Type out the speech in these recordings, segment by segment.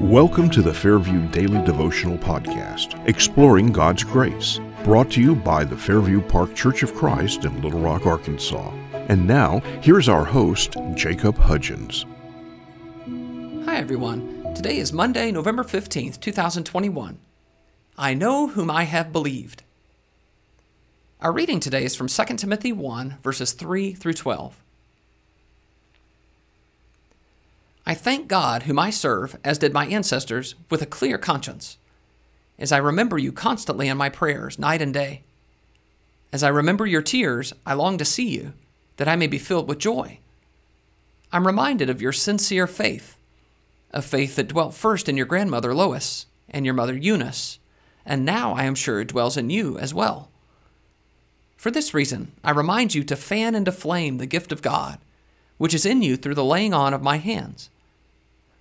Welcome to the Fairview Daily Devotional Podcast, exploring God's grace, brought to you by the Fairview Park Church of Christ in Little Rock, Arkansas. And now, here's our host, Jacob Hudgens. Hi, everyone. Today is Monday, November 15th, 2021. I know whom I have believed. Our reading today is from 2 Timothy 1, verses 3 through 12. I thank God, whom I serve, as did my ancestors, with a clear conscience, as I remember you constantly in my prayers, night and day. As I remember your tears, I long to see you, that I may be filled with joy. I'm reminded of your sincere faith, a faith that dwelt first in your grandmother Lois and your mother Eunice, and now I am sure dwells in you as well. For this reason, I remind you to fan into flame the gift of God, which is in you through the laying on of my hands.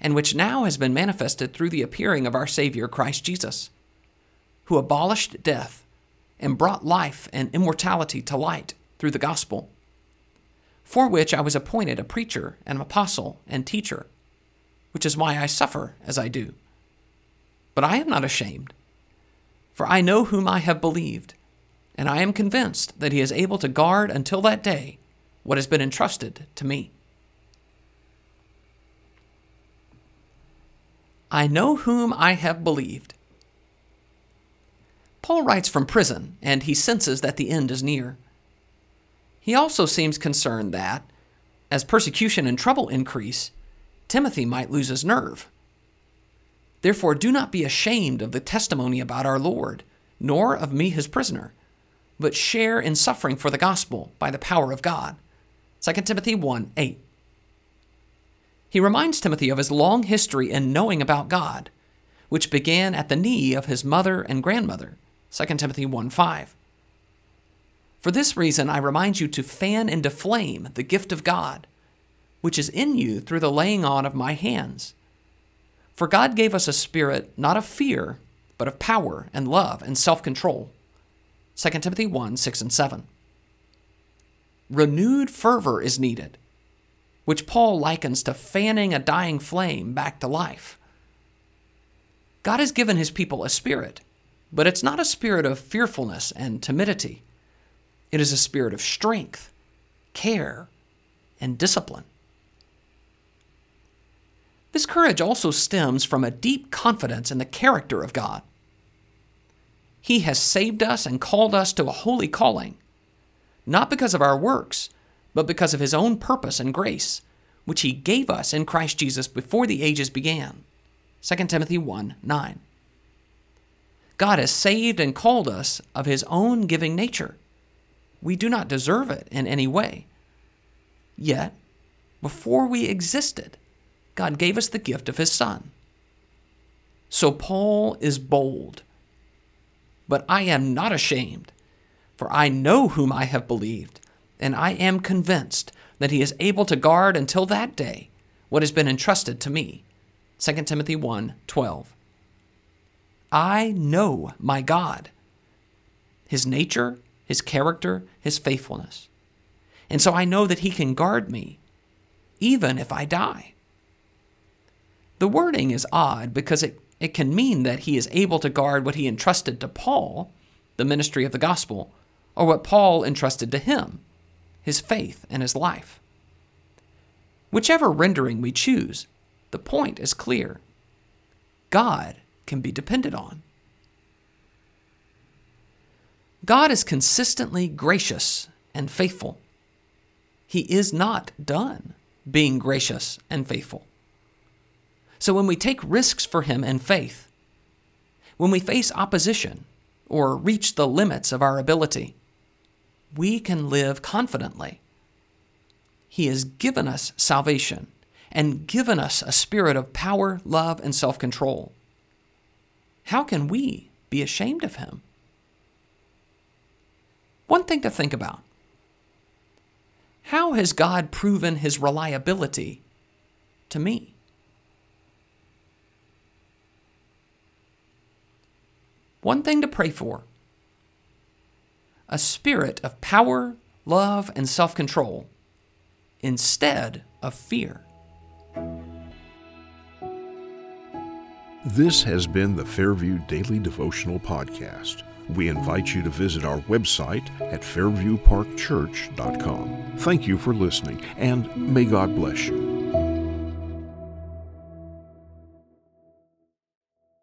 and which now has been manifested through the appearing of our Savior Christ Jesus, who abolished death and brought life and immortality to light through the gospel, for which I was appointed a preacher and apostle and teacher, which is why I suffer as I do. But I am not ashamed, for I know whom I have believed, and I am convinced that he is able to guard until that day what has been entrusted to me. I know whom I have believed. Paul writes from prison, and he senses that the end is near. He also seems concerned that, as persecution and trouble increase, Timothy might lose his nerve. Therefore, do not be ashamed of the testimony about our Lord, nor of me, his prisoner, but share in suffering for the gospel by the power of God. 2 Timothy 1 8. He reminds Timothy of his long history in knowing about God, which began at the knee of his mother and grandmother, 2 Timothy 1 5. For this reason, I remind you to fan into flame the gift of God, which is in you through the laying on of my hands. For God gave us a spirit not of fear, but of power and love and self control. 2 Timothy 1 6 and 7. Renewed fervor is needed which Paul likens to fanning a dying flame back to life. God has given his people a spirit, but it's not a spirit of fearfulness and timidity. It is a spirit of strength, care, and discipline. This courage also stems from a deep confidence in the character of God. He has saved us and called us to a holy calling, not because of our works, but because of his own purpose and grace, which he gave us in Christ Jesus before the ages began. 2 Timothy 1 9. God has saved and called us of his own giving nature. We do not deserve it in any way. Yet, before we existed, God gave us the gift of his Son. So Paul is bold. But I am not ashamed, for I know whom I have believed and I am convinced that he is able to guard until that day what has been entrusted to me. 2 Timothy 1 12. I know my God, his nature, his character, his faithfulness. And so I know that he can guard me, even if I die. The wording is odd because it, it can mean that he is able to guard what he entrusted to Paul, the ministry of the gospel, or what Paul entrusted to him, his faith, and his life. Whichever rendering we choose, the point is clear God can be depended on. God is consistently gracious and faithful. He is not done being gracious and faithful. So when we take risks for Him in faith, when we face opposition or reach the limits of our ability, we can live confidently. He has given us salvation and given us a spirit of power, love, and self control. how can we be ashamed of him? One thing to think about how has God proven his reliability to me? One thing to pray for a spirit of power, love, and self control instead of fear. This has been the Fairview Daily Devotional Podcast. We invite you to visit our website at fairviewparkchurch.com. Thank you for listening, and may God bless you.